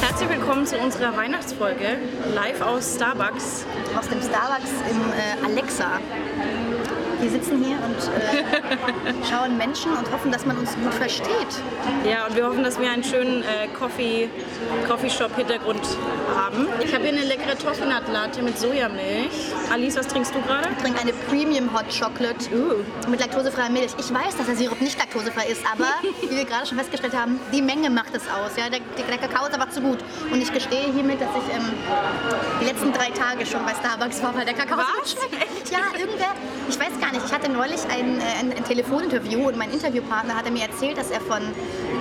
Herzlich willkommen zu unserer Weihnachtsfolge live aus Starbucks. Aus dem Starbucks im äh, Alexa. Wir sitzen hier und äh, schauen Menschen und hoffen, dass man uns gut versteht. Ja, und wir hoffen, dass wir einen schönen äh, Coffee, Coffee Shop Hintergrund haben. Ich habe hier eine leckere Toffee mit Sojamilch. Alice, was trinkst du gerade? Ich trinke eine Premium Hot Chocolate Uh. mit laktosefreier Milch. Ich weiß, dass der Sirup nicht laktosefrei ist, aber wie wir gerade schon festgestellt haben, die Menge macht es aus. Ja? Der, der Kakao ist einfach zu gut. Und ich gestehe hiermit, dass ich ähm, die letzten drei Tage schon bei Starbucks war, weil der Kakao so Was? gut schmeckt. Ja, irgendwer, ich weiß gar nicht, ich hatte neulich ein, äh, ein, ein Telefoninterview und mein Interviewpartner hatte mir erzählt, dass er von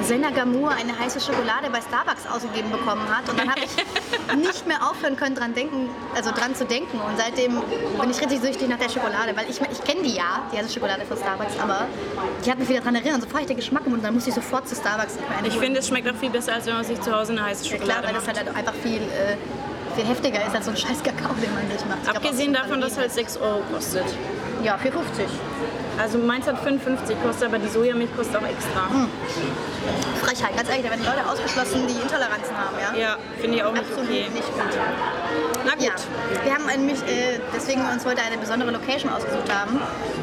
Senna Gamur eine heiße Schokolade bei Starbucks ausgegeben bekommen hat. Und dann habe ich nicht mehr aufhören können, dran, denken, also dran zu denken. Und seitdem bin ich richtig süchtig nach der Schokolade, weil ich, ich kenne die ja, die heiße Schokolade von Starbucks, aber die hat mich wieder daran erinnert. Sofort hatte ich den Geschmack im Mund, dann musste ich sofort zu Starbucks. Ich, finde, es schmeckt auch viel besser, als wenn man sich zu Hause eine heiße ja, Schokolade klar, weil das halt einfach viel, äh, viel heftiger ist als so ein scheiß Kakao, den man sich macht. Abgesehen davon, dass es halt 6 Euro kostet. Ja, 4,50. Also meins hat 55 kostet, aber die Sojamilch kostet auch extra. Frechheit, ganz ehrlich, da werden Leute ausgeschlossen, die Intoleranzen haben, ja? Ja, finde ich auch nicht Absolut okay. nicht gut. Na gut. Ja, wir haben nämlich, äh, deswegen wir uns heute eine besondere Location ausgesucht haben,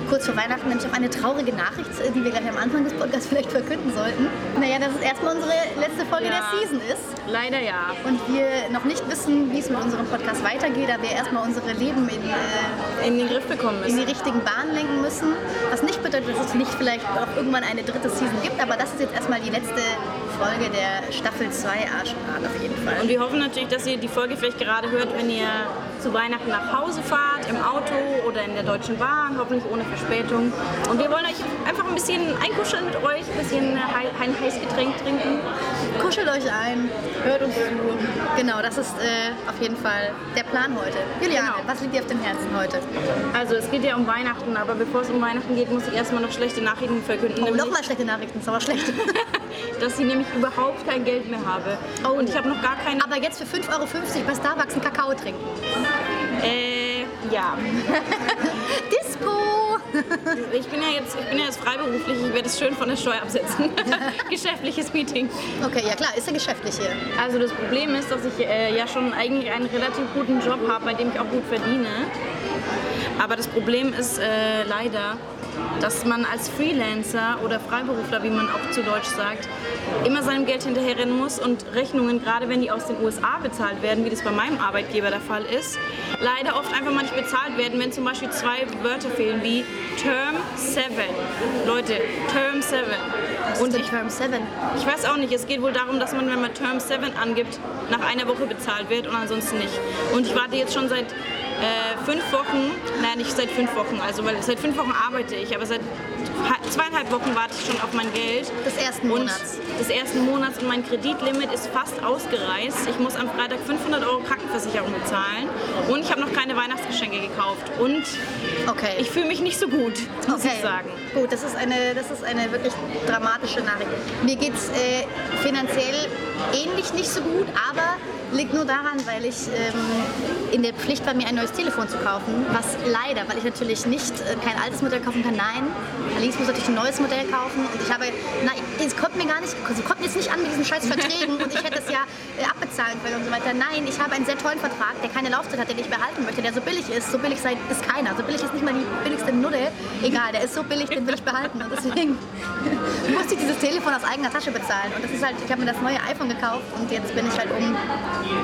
kurz vor Weihnachten, nämlich auch eine traurige Nachricht, äh, die wir gleich am Anfang des Podcasts vielleicht verkünden sollten. Naja, dass es erstmal unsere letzte Folge Ja. der Season ist Leider ja. und wir noch nicht wissen, wie es mit unserem Podcast weitergeht, da wir erstmal unsere Leben in, äh, In den Griff bekommen in die müssen. richtigen Bahnen lenken müssen. Was nicht bedeutet, dass es nicht vielleicht auch irgendwann eine dritte Season gibt, aber das ist jetzt erstmal die letzte Folge der Staffel 2 Arschbahn auf jeden Fall. Und wir hoffen natürlich, dass ihr die Folge vielleicht gerade hört, wenn ihr zu Weihnachten nach Hause fahrt, im Auto oder in der Deutschen Bahn, hoffentlich ohne Verspätung. Und wir wollen euch einfach ein bisschen einkuscheln mit euch, ein bisschen ein Heißgetränk trinken. Kuschelt euch ein, hört uns zu. Genau, das ist äh, auf jeden Fall der Plan heute. Juliane, Genau. was liegt dir auf dem Herzen heute? Also es geht ja um Weihnachten, aber bevor es um Weihnachten geht, muss ich erstmal noch schlechte Nachrichten verkünden. Oh, nochmal schlechte Nachrichten, ist aber schlecht. dass ich nämlich überhaupt kein Geld mehr habe. Oh. Und ich habe noch gar keine... aber jetzt für 5,50 Euro bei Starbucks einen Kakao trinken. Äh, ja. Disco! Ich bin ja jetzt, ich bin ja jetzt freiberuflich, ich werde es schön von der Steuer absetzen. Geschäftliches Meeting. Okay, ja klar, ist ja geschäftlich hier. Also das Problem ist, dass ich äh, ja schon eigentlich einen relativ guten Job habe, bei dem ich auch gut verdiene. Aber das Problem ist äh, leider, dass man als Freelancer oder Freiberufler, wie man auch zu Deutsch sagt, immer seinem Geld hinterherrennen muss und Rechnungen, gerade wenn die aus den USA bezahlt werden, wie das bei meinem Arbeitgeber der Fall ist, leider oft einfach mal nicht bezahlt werden, wenn zum Beispiel zwei Wörter fehlen wie Term 7. Leute, Term 7. Und in Term 7. Ich weiß auch nicht, es geht wohl darum, dass man, wenn man Term 7 angibt, nach einer Woche bezahlt wird und ansonsten nicht. Und ich warte jetzt schon seit äh, fünf Wochen, nein, nicht seit fünf Wochen, also weil seit fünf Wochen arbeite ich, aber seit ha- zweieinhalb Wochen warte ich schon auf mein Geld. Des ersten und Monats. Des ersten Monats und mein Kreditlimit ist fast ausgereizt. Ich muss am Freitag 500 Euro Krankenversicherung bezahlen und ich habe noch keine Weihnachtsgeschenke gekauft. Und Okay. ich fühle mich nicht so gut, muss okay. ich sagen. Gut, das ist eine, das ist eine wirklich dramatische Nachricht. Mir geht es äh, finanziell ähnlich nicht so gut, aber liegt nur daran, weil ich ähm, in der Pflicht war, mir ein neues Telefon zu kaufen. Was leider, weil ich natürlich nicht äh, kein altes Modell kaufen kann, nein. Alice muss natürlich ein neues Modell kaufen und ich habe, na, es kommt mir gar nicht, sie kommt jetzt nicht an mit diesen scheiß Verträgen und ich hätte es ja äh, abbezahlen können und so weiter. Nein, ich habe einen sehr tollen Vertrag, der keine Laufzeit hat, den ich behalten möchte, der so billig ist. So billig sei, ist keiner. So billig ist nicht mal die billigste Nuddel. Egal, der ist so billig, den will ich behalten. Und deswegen musste ich dieses Telefon aus eigener Tasche bezahlen. Und das ist halt, ich habe mir das neue iPhone gekauft und jetzt bin ich halt um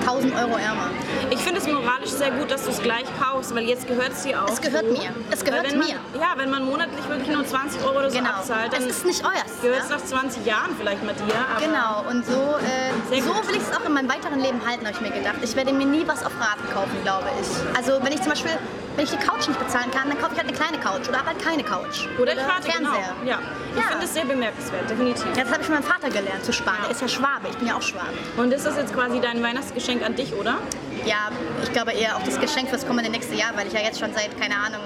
1000 Euro ärmer. Ich finde es moralisch sehr gut, dass du es gleich kaufst, weil jetzt gehört es dir auch. Es gehört mir. Es gehört man, mir. Ja, wenn man monatlich wirklich nur 20 Euro oder so Genau. abzahlt, dann Es ist nicht euers. gehört es ja? nach 20 Jahren vielleicht mal dir. Genau, und so, äh, so will ich es auch in meinem weiteren Leben halten, habe ich mir gedacht. Ich werde mir nie was auf Raten kaufen, glaube ich. Also wenn ich zum Beispiel, wenn ich die Couch nicht bezahlen kann, dann kaufe ich halt eine kleine Couch oder halt keine Couch. Oder ich warte, genau. Fernseher. Ja. Ich Ja. finde es sehr bemerkenswert, definitiv. Ja, das habe ich von meinem Vater gelernt, zu sparen. Der ist ja Schwabe, ich bin ja auch Schwabe. Und ist das jetzt quasi dein Weihnachtsgeschenk an dich, oder? Ja, ich glaube eher auch das Geschenk fürs kommende nächste Jahr, weil ich ja jetzt schon seit, keine Ahnung,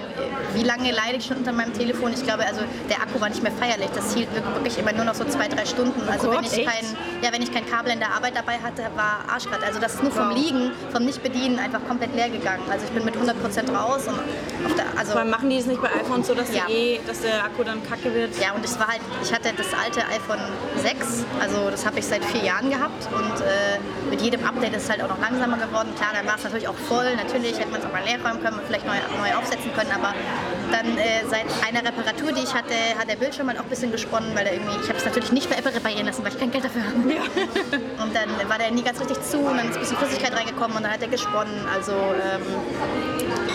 wie lange leide ich schon unter meinem Telefon. Ich glaube, also der Akku war nicht mehr feierlich. Das hielt wirklich immer nur noch so zwei, drei Stunden. Also Gott, wenn ich echt? kein, ja, wenn ich kein Kabel in der Arbeit dabei hatte, war Arschgrad. Also das ist nur vom Wow. Liegen, vom Nicht-Bedienen einfach komplett leer gegangen. Also ich bin mit 100% raus und der, also allem machen die es nicht bei iPhones so, dass, Ja. eh, dass der Akku dann kacke wird. Ja, und es war halt, ich hatte das alte iPhone 6, also das habe ich seit vier Jahren gehabt und äh, mit jedem Update ist es halt auch noch langsamer geworden. Klar, dann war es natürlich auch voll, natürlich hätte man es auch mal leer räumen können und vielleicht neu, neu aufsetzen können, aber dann äh, seit einer Reparatur, die ich hatte, hat der Bildschirm halt auch ein bisschen gesponnen, weil er irgendwie, ich habe es natürlich nicht reparieren lassen, weil ich kein Geld dafür habe. Und dann war der nie ganz richtig zu und dann ist ein bisschen Flüssigkeit reingekommen und dann hat er gesponnen, also ähm,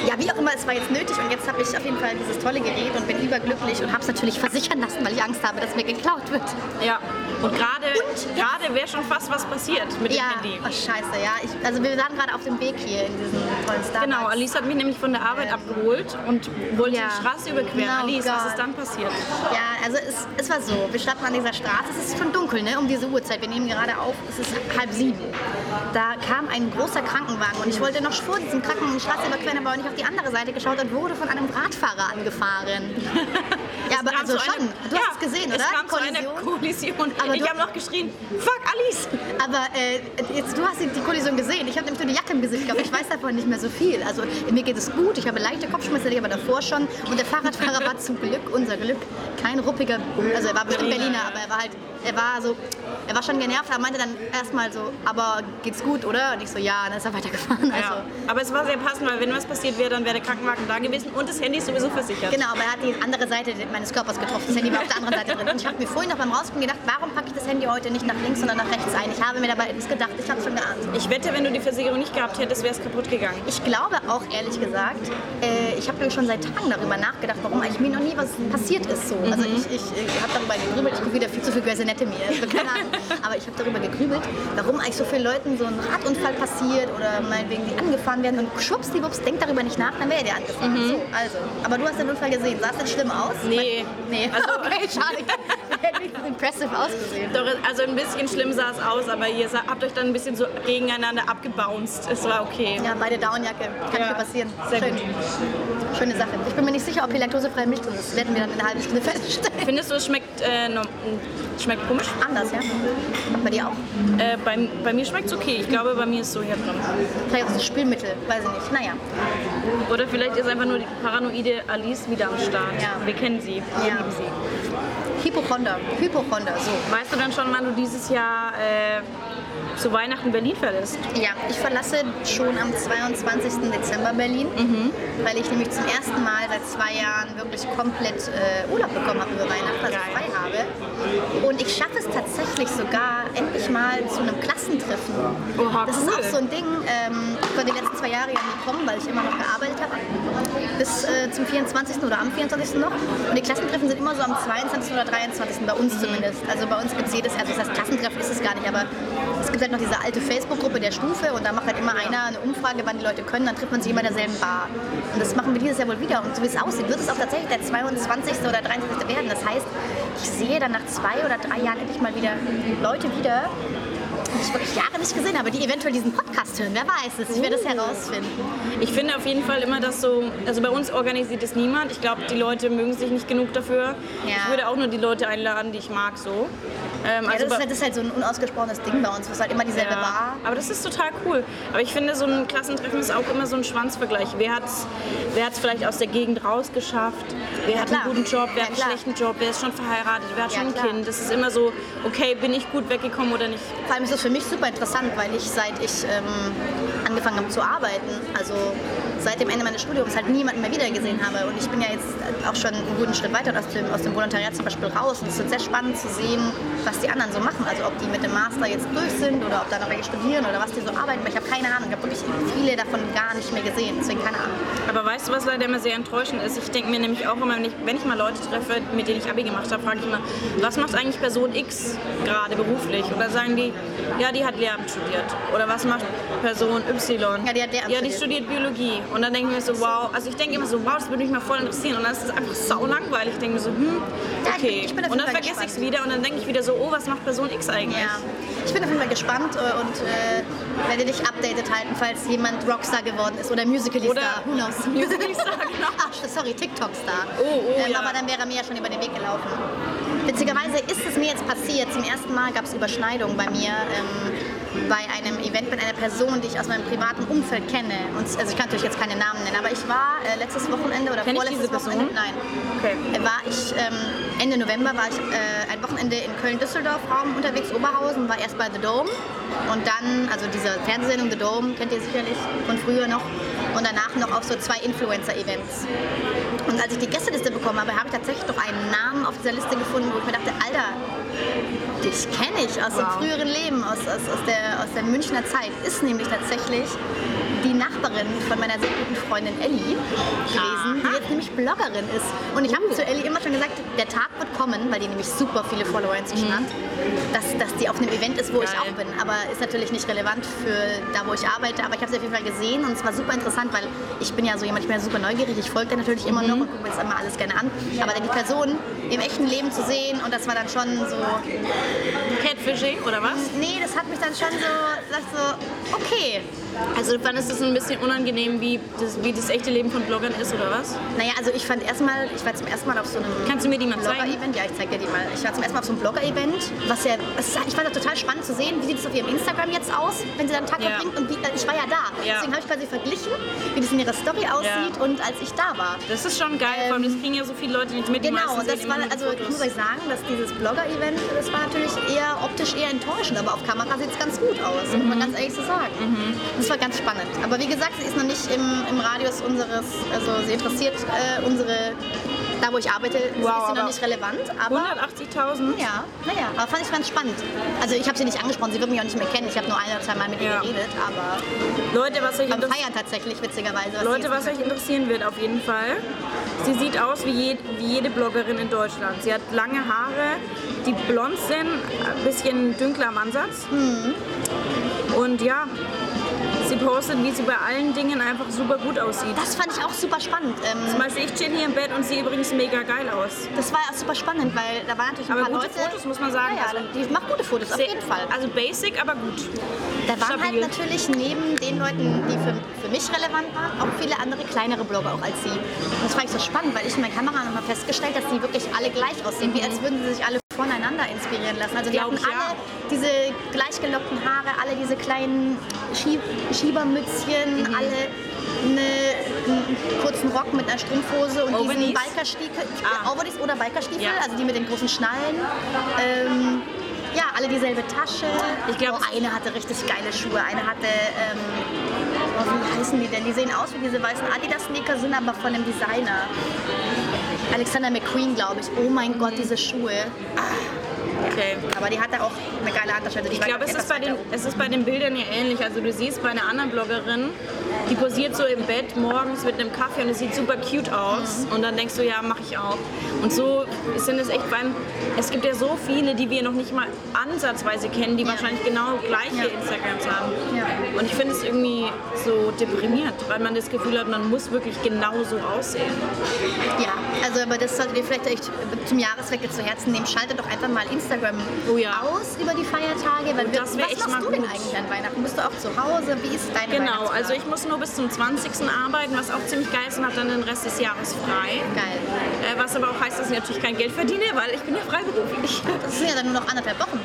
ja, wie auch immer, es war jetzt nötig und jetzt habe ich auf jeden Fall dieses tolle Gerät und bin überglücklich und habe es natürlich versichern lassen, weil ich Angst habe, dass mir geklaut wird. Ja. Und gerade gerade wäre schon fast was passiert mit dem ja, Handy. oh scheiße, ja. Ich, also wir waren gerade auf dem Weg hier in diesem tollen Starbucks. Genau, Alice hat mich nämlich von der Arbeit abgeholt und wollte Ja. Die Straße überqueren. Oh Alice, was Gott. ist dann passiert? Ja, also es, es war so, wir standen an dieser Straße, es ist schon dunkel, ne, um diese Uhrzeit, wir nehmen gerade auf, es ist halb sieben. Da kam ein großer Krankenwagen und ich wollte noch vor diesem Krankenwagen die Straße überqueren, aber auch nicht auf die andere Seite geschaut und wurde von einem Radfahrer angefahren. ja, aber also schon, einer- du ja, hast es gesehen, oder? Es kam zu einer Kollision. Kollision. Aber ich habe noch geschrien, fuck Alice! Aber äh, jetzt, du hast die, die Kollision gesehen. Ich habe nämlich nur die Jacke im Gesicht gehabt. Ich weiß davon nicht mehr so viel. Also mir geht es gut. Ich habe leichte Kopfschmerzen, die aber davor schon. Und der Fahrradfahrer war zum Glück, unser Glück, kein ruppiger. Also er war bestimmt Berliner, aber er war halt, er war so, er war schon genervt. Er meinte dann erstmal so, aber geht's gut, oder? Und ich so, ja. Und dann ist er weitergefahren. Also, Ja. Aber es war sehr passend, weil wenn was passiert wäre, dann wäre der Krankenwagen da gewesen und das Handy ist sowieso versichert. Genau, aber er hat die andere Seite meines Körpers getroffen. Das Handy war auf der anderen Seite drin. Und ich habe mir vorhin noch beim Rausgehen gedacht, warum packe ich das Handy heute nicht nach links, sondern nach rechts ein? Ich habe mir dabei etwas gedacht, ich habe schon geahnt. Ich wette, wenn du die Versicherung nicht gehabt hättest, wäre es kaputt gegangen. Ich glaube auch, ehrlich gesagt, äh, ich habe schon seit Tagen darüber nachgedacht, warum eigentlich mir noch nie was passiert ist. So. Also ich, ich, ich habe darüber gegrübelt, ich gucke wieder viel zu viel Grey's Anatomy, also keine Ahnung. aber ich habe darüber gegrübelt, warum eigentlich so vielen Leuten so ein Radunfall passiert oder meinetwegen die angefahren werden und schwuppsdiwupps, denkt darüber nicht nach, dann wäre der angefahren. So, also. Aber du hast den Unfall gesehen, sah es denn schlimm aus? Nee. Nee, Also- okay, schade. Nicht impressive ausgesehen. Doch, also ein bisschen schlimm sah es aus, aber ihr habt euch dann ein bisschen so gegeneinander abgebounced. Es war okay. Ja, beide Downjacke. Kann Ja, nicht passieren. sehr Schön. gut. Schöne Sache. Ich bin mir nicht sicher, ob hier laktosefreie Milch drin ist. Das werden wir dann in einer halben Stunde feststellen. Findest du, es schmeckt, äh, no, schmeckt komisch? Anders, ja? Bei dir auch? Äh, bei, bei mir schmeckt es okay. Ich glaube, bei mir ist so hier drin. Vielleicht auch das Spülmittel, weiß ich nicht. Naja. Oder vielleicht ist einfach nur die paranoide Alice wieder am Start. Ja. Wir kennen sie. Wir Ja. lieben sie. Hypochonder. Hypochonder, so. Weißt du dann schon, wann du dieses Jahr äh, zu Weihnachten Berlin verlässt? Ja, ich verlasse schon am 22. Dezember Berlin, weil ich nämlich zum ersten Mal seit zwei Jahren wirklich komplett äh, Urlaub bekommen habe über Weihnachten, also Geil. frei habe. Und ich schaffe es tatsächlich sogar endlich mal zu einem Klassentreffen. Oha, das cool. ist auch so ein Ding, ähm, ich konnte die letzten zwei Jahre ja nie kommen, weil ich immer noch gearbeitet habe. Bis äh, zum 24. oder am 24. noch. Und die Klassentreffen sind immer so am 22. oder 23. bei uns zumindest. Also bei uns gibt es jedes, also das heißt Klassentreffen ist es gar nicht, aber es gibt halt noch diese alte Facebook-Gruppe der Stufe und da macht halt immer einer eine Umfrage, wann die Leute können, dann trifft man sich immer in derselben Bar. Und das machen wir dieses Jahr wohl wieder. Und so wie es aussieht, wird es auch tatsächlich der 22. oder 23. werden. Das heißt, ich sehe dann nach zwei oder drei Jahren endlich mal wieder Leute wieder, ich wirklich Jahre nicht gesehen habe, die eventuell diesen Podcast hören. Wer weiß es? Ich werde es herausfinden. Ich finde auf jeden Fall immer, dass so, also bei uns organisiert es niemand. Ich glaube, die Leute mögen sich nicht genug dafür. Ja. Ich würde auch nur die Leute einladen, die ich mag, so. Ähm, Ja, also das, ist halt, das ist halt so ein unausgesprochenes Ding bei uns, wo es halt immer dieselbe Ja, Bar. aber das ist total cool. Aber ich finde, so ein Klassentreffen ist auch immer so ein Schwanzvergleich. Wer hat es wer hat's vielleicht aus der Gegend rausgeschafft? Wer Ja, hat klar. einen guten Job? Wer hat einen schlechten Job? Wer ist schon verheiratet? Wer hat schon ein klar. Kind? Das ist immer so, okay, bin ich gut weggekommen oder nicht? Vor allem ist das für mich super interessant, weil ich seit ich ähm, angefangen habe zu arbeiten, also seit dem Ende meines Studiums halt niemanden mehr wiedergesehen habe. Und ich bin ja jetzt auch schon einen guten Schritt weiter aus dem, aus dem Volontariat zum Beispiel raus. Und es wird sehr spannend zu sehen, was die anderen so machen. Also ob die mit dem Master jetzt durch sind oder ob da noch welche studieren oder was die so arbeiten. Weil ich habe keine Ahnung. Ich habe wirklich viele davon gar nicht mehr gesehen. Deswegen keine Ahnung. Aber weißt du, was leider immer sehr enttäuschend ist? Ich denke mir nämlich auch immer, wenn ich, wenn ich mal Leute treffe, mit denen ich Abi gemacht habe, frage ich immer, was macht eigentlich Person X gerade beruflich? Oder sagen die, ja, die hat Lehramt studiert. Oder was macht Person Y? Ja, die hat Lehramt Ja, die studiert Biologie. Und dann denke ich mir so, wow, also ich denke immer so, wow, das würde mich mal voll interessieren. Und dann ist es einfach sau langweilig. Ich denke mir so, hm, Ja, ich bin- okay. und dann vergesse ich es wieder und dann denke ich wieder so, oh, was macht Person X eigentlich? Ja. Ich bin auf jeden Fall gespannt äh, und äh, werde dich updated halten, falls jemand Rockstar geworden ist oder Musical.ly Oder Star. Who knows? Musical.ly-Star, genau. Ach, sorry, TikTok-Star. Oh, oh, ähm, ja. Aber dann wäre er mir ja schon über den Weg gelaufen. Witzigerweise ist es mir jetzt passiert. Zum ersten Mal gab es Überschneidungen bei mir. Ähm, Event mit einer Person, die ich aus meinem privaten Umfeld kenne. Und, also ich kann natürlich jetzt keine Namen nennen, aber ich war äh, letztes Wochenende oder Kenn vorletztes? Wochenende, nein, Okay. äh, war ich ähm, Ende November war ich äh, ein Wochenende in Köln-Düsseldorf-Raum unterwegs, Oberhausen, war erst bei The Dome und dann, also diese Fernsehsendung The Dome, kennt ihr sicherlich von früher noch, und danach noch auf so zwei Influencer-Events. Und als ich die Gästeliste bekommen habe, habe ich tatsächlich doch einen Namen auf dieser Liste gefunden, wo ich mir dachte, Alter, dich kenne ich aus dem Wow. früheren Leben, aus, aus, aus, der, aus der Münchner Zeit. Ist nämlich tatsächlich die Nachbarin von meiner sehr guten Freundin Ellie gewesen, die jetzt nämlich Bloggerin ist. Und ich habe zu Ellie immer schon gesagt, der Tag wird kommen, weil die nämlich super viele Follower inzwischen hat, dass, dass die auf einem Event ist, wo ich Geil. auch bin. Aber ist natürlich nicht relevant für da, wo ich arbeite. Aber ich habe sie auf jeden Fall gesehen und es war super interessant, weil ich bin ja so jemand, ich bin ja super neugierig. Ich folge natürlich immer noch und gucke mir das immer alles gerne an. Aber dann die Person im echten Leben zu sehen und das war dann schon so, Catfishing oder was? nee, das hat mich dann schon so, so, okay. Also ist es ein bisschen unangenehm, wie das, wie das echte Leben von Bloggern ist oder was? Naja, also ich fand erstmal, ich war zum ersten Mal auf so einem Kannst du mir die mal zeigen? Blogger-Event. Ja, ich zeig dir die mal. Ich war zum ersten Mal auf so einem Blogger-Event, was ja, ist, ich fand das total spannend zu sehen, wie sieht es auf ihrem Instagram jetzt aus, wenn sie dann einen Tag Ja. verbringt und wie, ich war ja da. Ja. Deswegen habe ich quasi verglichen, wie das in ihrer Story aussieht und als ich da war. Das ist schon geil, vor allem das kriegen ja so viele Leute nicht mit. Genau, das war, also ich muss euch sagen, dass dieses Blogger-Event, das war natürlich eher optisch eher enttäuschend, aber auf Kamera sieht es ganz gut aus, muss Mhm. man ganz ehrlich so sagen. Das war ganz spannend. Aber wie gesagt, sie ist noch nicht im, im Radius unseres, also sie interessiert äh, unsere, da wo ich arbeite, Wow, ist sie noch nicht relevant, aber 180.000? ja, naja, aber fand ich ganz spannend. Also ich habe sie nicht angesprochen, sie wird mich auch nicht mehr kennen, ich habe nur ein oder zwei Mal mit ihr Ja. geredet, aber Leute, was euch interessiert. Feiern tatsächlich, witzigerweise. was Leute, was euch interessieren wird auf jeden Fall. Sie sieht aus wie, je, wie jede Bloggerin in Deutschland. Sie hat lange Haare, die blond sind, ein bisschen dünkler am Ansatz. Mhm. Und ja, sie postet, wie sie bei allen Dingen einfach super gut aussieht. Das fand ich auch super spannend. Ähm, Zum Beispiel, ich chill hier im Bett und sehe übrigens mega geil aus. das war auch super spannend, weil da waren natürlich ein Aber paar gute Leute. Fotos, muss man sagen. Ja, ja, Also, die macht gute Fotos, auf jeden Fall. Also basic, aber gut. Da waren stabil. halt natürlich neben den Leuten, die für, für mich relevant waren, auch viele andere kleinere Blogger auch als sie. Und das fand ich so spannend, weil ich in meiner Kamera nochmal festgestellt, dass die wirklich alle gleich aussehen, wie als würden sie sich alle voneinander inspirieren lassen. Also die Glaub hatten ich, ja. alle diese gleichgelockten Haare, alle diese kleinen Schieb Schiebermützchen, Mhm. alle eine, einen kurzen Rock mit einer Strumpfhose und diesen Overknees? Bikerstiefel, Ah. Overknees oder Bikerstiefel, Ja. also die mit den großen Schnallen. Ähm, ja, alle dieselbe Tasche. Ich glaub, oh, eine hatte richtig geile Schuhe, eine hatte, ähm, oh, wie heißen die denn? Die sehen aus wie diese weißen Adidas-Sneaker, sind aber von einem Designer. Alexander McQueen, glaube ich. Oh mein Gott, diese Schuhe. Okay. Aber die hatte auch eine geile Handtasche. Also Ich glaube, es ist, bei den, es ist bei den Bildern ja ähnlich. Also du siehst bei einer anderen Bloggerin, die posiert so im Bett morgens mit einem Kaffee und es sieht super cute aus. Mhm. Und dann denkst du, ja, mache ich auch. Und so sind es echt beim... Es gibt ja so viele, die wir noch nicht mal ansatzweise kennen, die Ja. wahrscheinlich genau gleiche Ja. Instagrams haben. Ja. Und ich finde es irgendwie so deprimierend, weil man das Gefühl hat, man muss wirklich genau so aussehen. Ja, also aber das solltet ihr vielleicht echt zum Jahreswechsel zu Herzen nehmen. Schaltet doch einfach mal Instagram Oh ja. aus über die Feiertage. Weil wir, das was machst du denn gut. eigentlich an Weihnachten? Bist du auch zu Hause? Wie ist deine Genau, also ich muss nur bis zum 20. arbeiten, was auch ziemlich geil ist und habe dann den Rest des Jahres frei. Geil. Äh, was aber auch heißt, dass ich natürlich kein Geld verdiene, weil ich bin ja freiberuflich. Das sind ja dann nur noch anderthalb Wochen.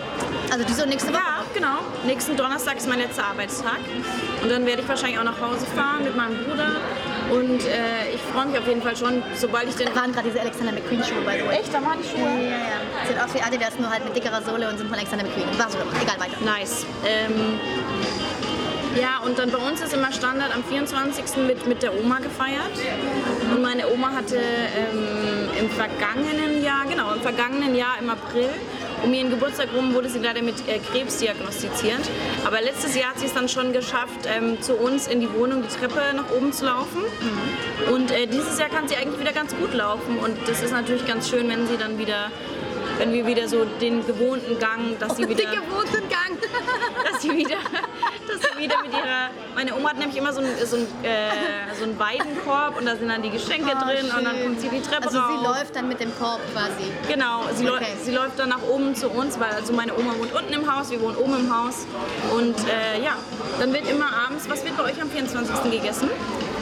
Also diese und nächste Woche. Ja, genau. Nächsten Donnerstag ist mein letzter Arbeitstag. Und dann werde ich wahrscheinlich auch nach Hause fahren mit meinem Bruder. Und äh, ich freue mich auf jeden Fall schon, sobald ich den... Da waren gerade diese Alexander McQueen Schuhe bei way. Echt? Da waren die Ja, Schuhe? ja, ja. Sieht aus wie Adidas, nur halt mit dickerer Sohle und sind von Alexander McQueen. War so, egal, weiter. Nice. Ähm, ja, und dann bei uns ist immer Standard am 24. mit, mit der Oma gefeiert. Und meine Oma hatte ähm, im vergangenen Jahr, genau, im vergangenen Jahr im April, um ihren Geburtstag rum wurde sie leider mit äh, Krebs diagnostiziert. Aber letztes Jahr hat sie es dann schon geschafft, ähm, zu uns in die Wohnung die Treppe nach oben zu laufen. Und äh, dieses Jahr kann sie eigentlich wieder ganz gut laufen. Und das ist natürlich ganz schön, wenn sie dann wieder, wenn wir wieder so den gewohnten Gang, dass sie wieder gewohnten Gang. dass sie wieder, sie wieder mit ihrer. Meine Oma hat nämlich immer so einen so ein, äh, so einen Weidenkorb und da sind dann die Geschenke Ah, drin und dann schön. kommt sie die Treppe Also rauf. sie läuft dann mit dem Korb quasi. Genau, sie, läu- Okay. sie läuft dann nach oben zu uns, weil also meine Oma wohnt unten im Haus, wir wohnen oben im Haus. Und äh, ja, dann wird immer abends, was wird bei euch am 24. gegessen?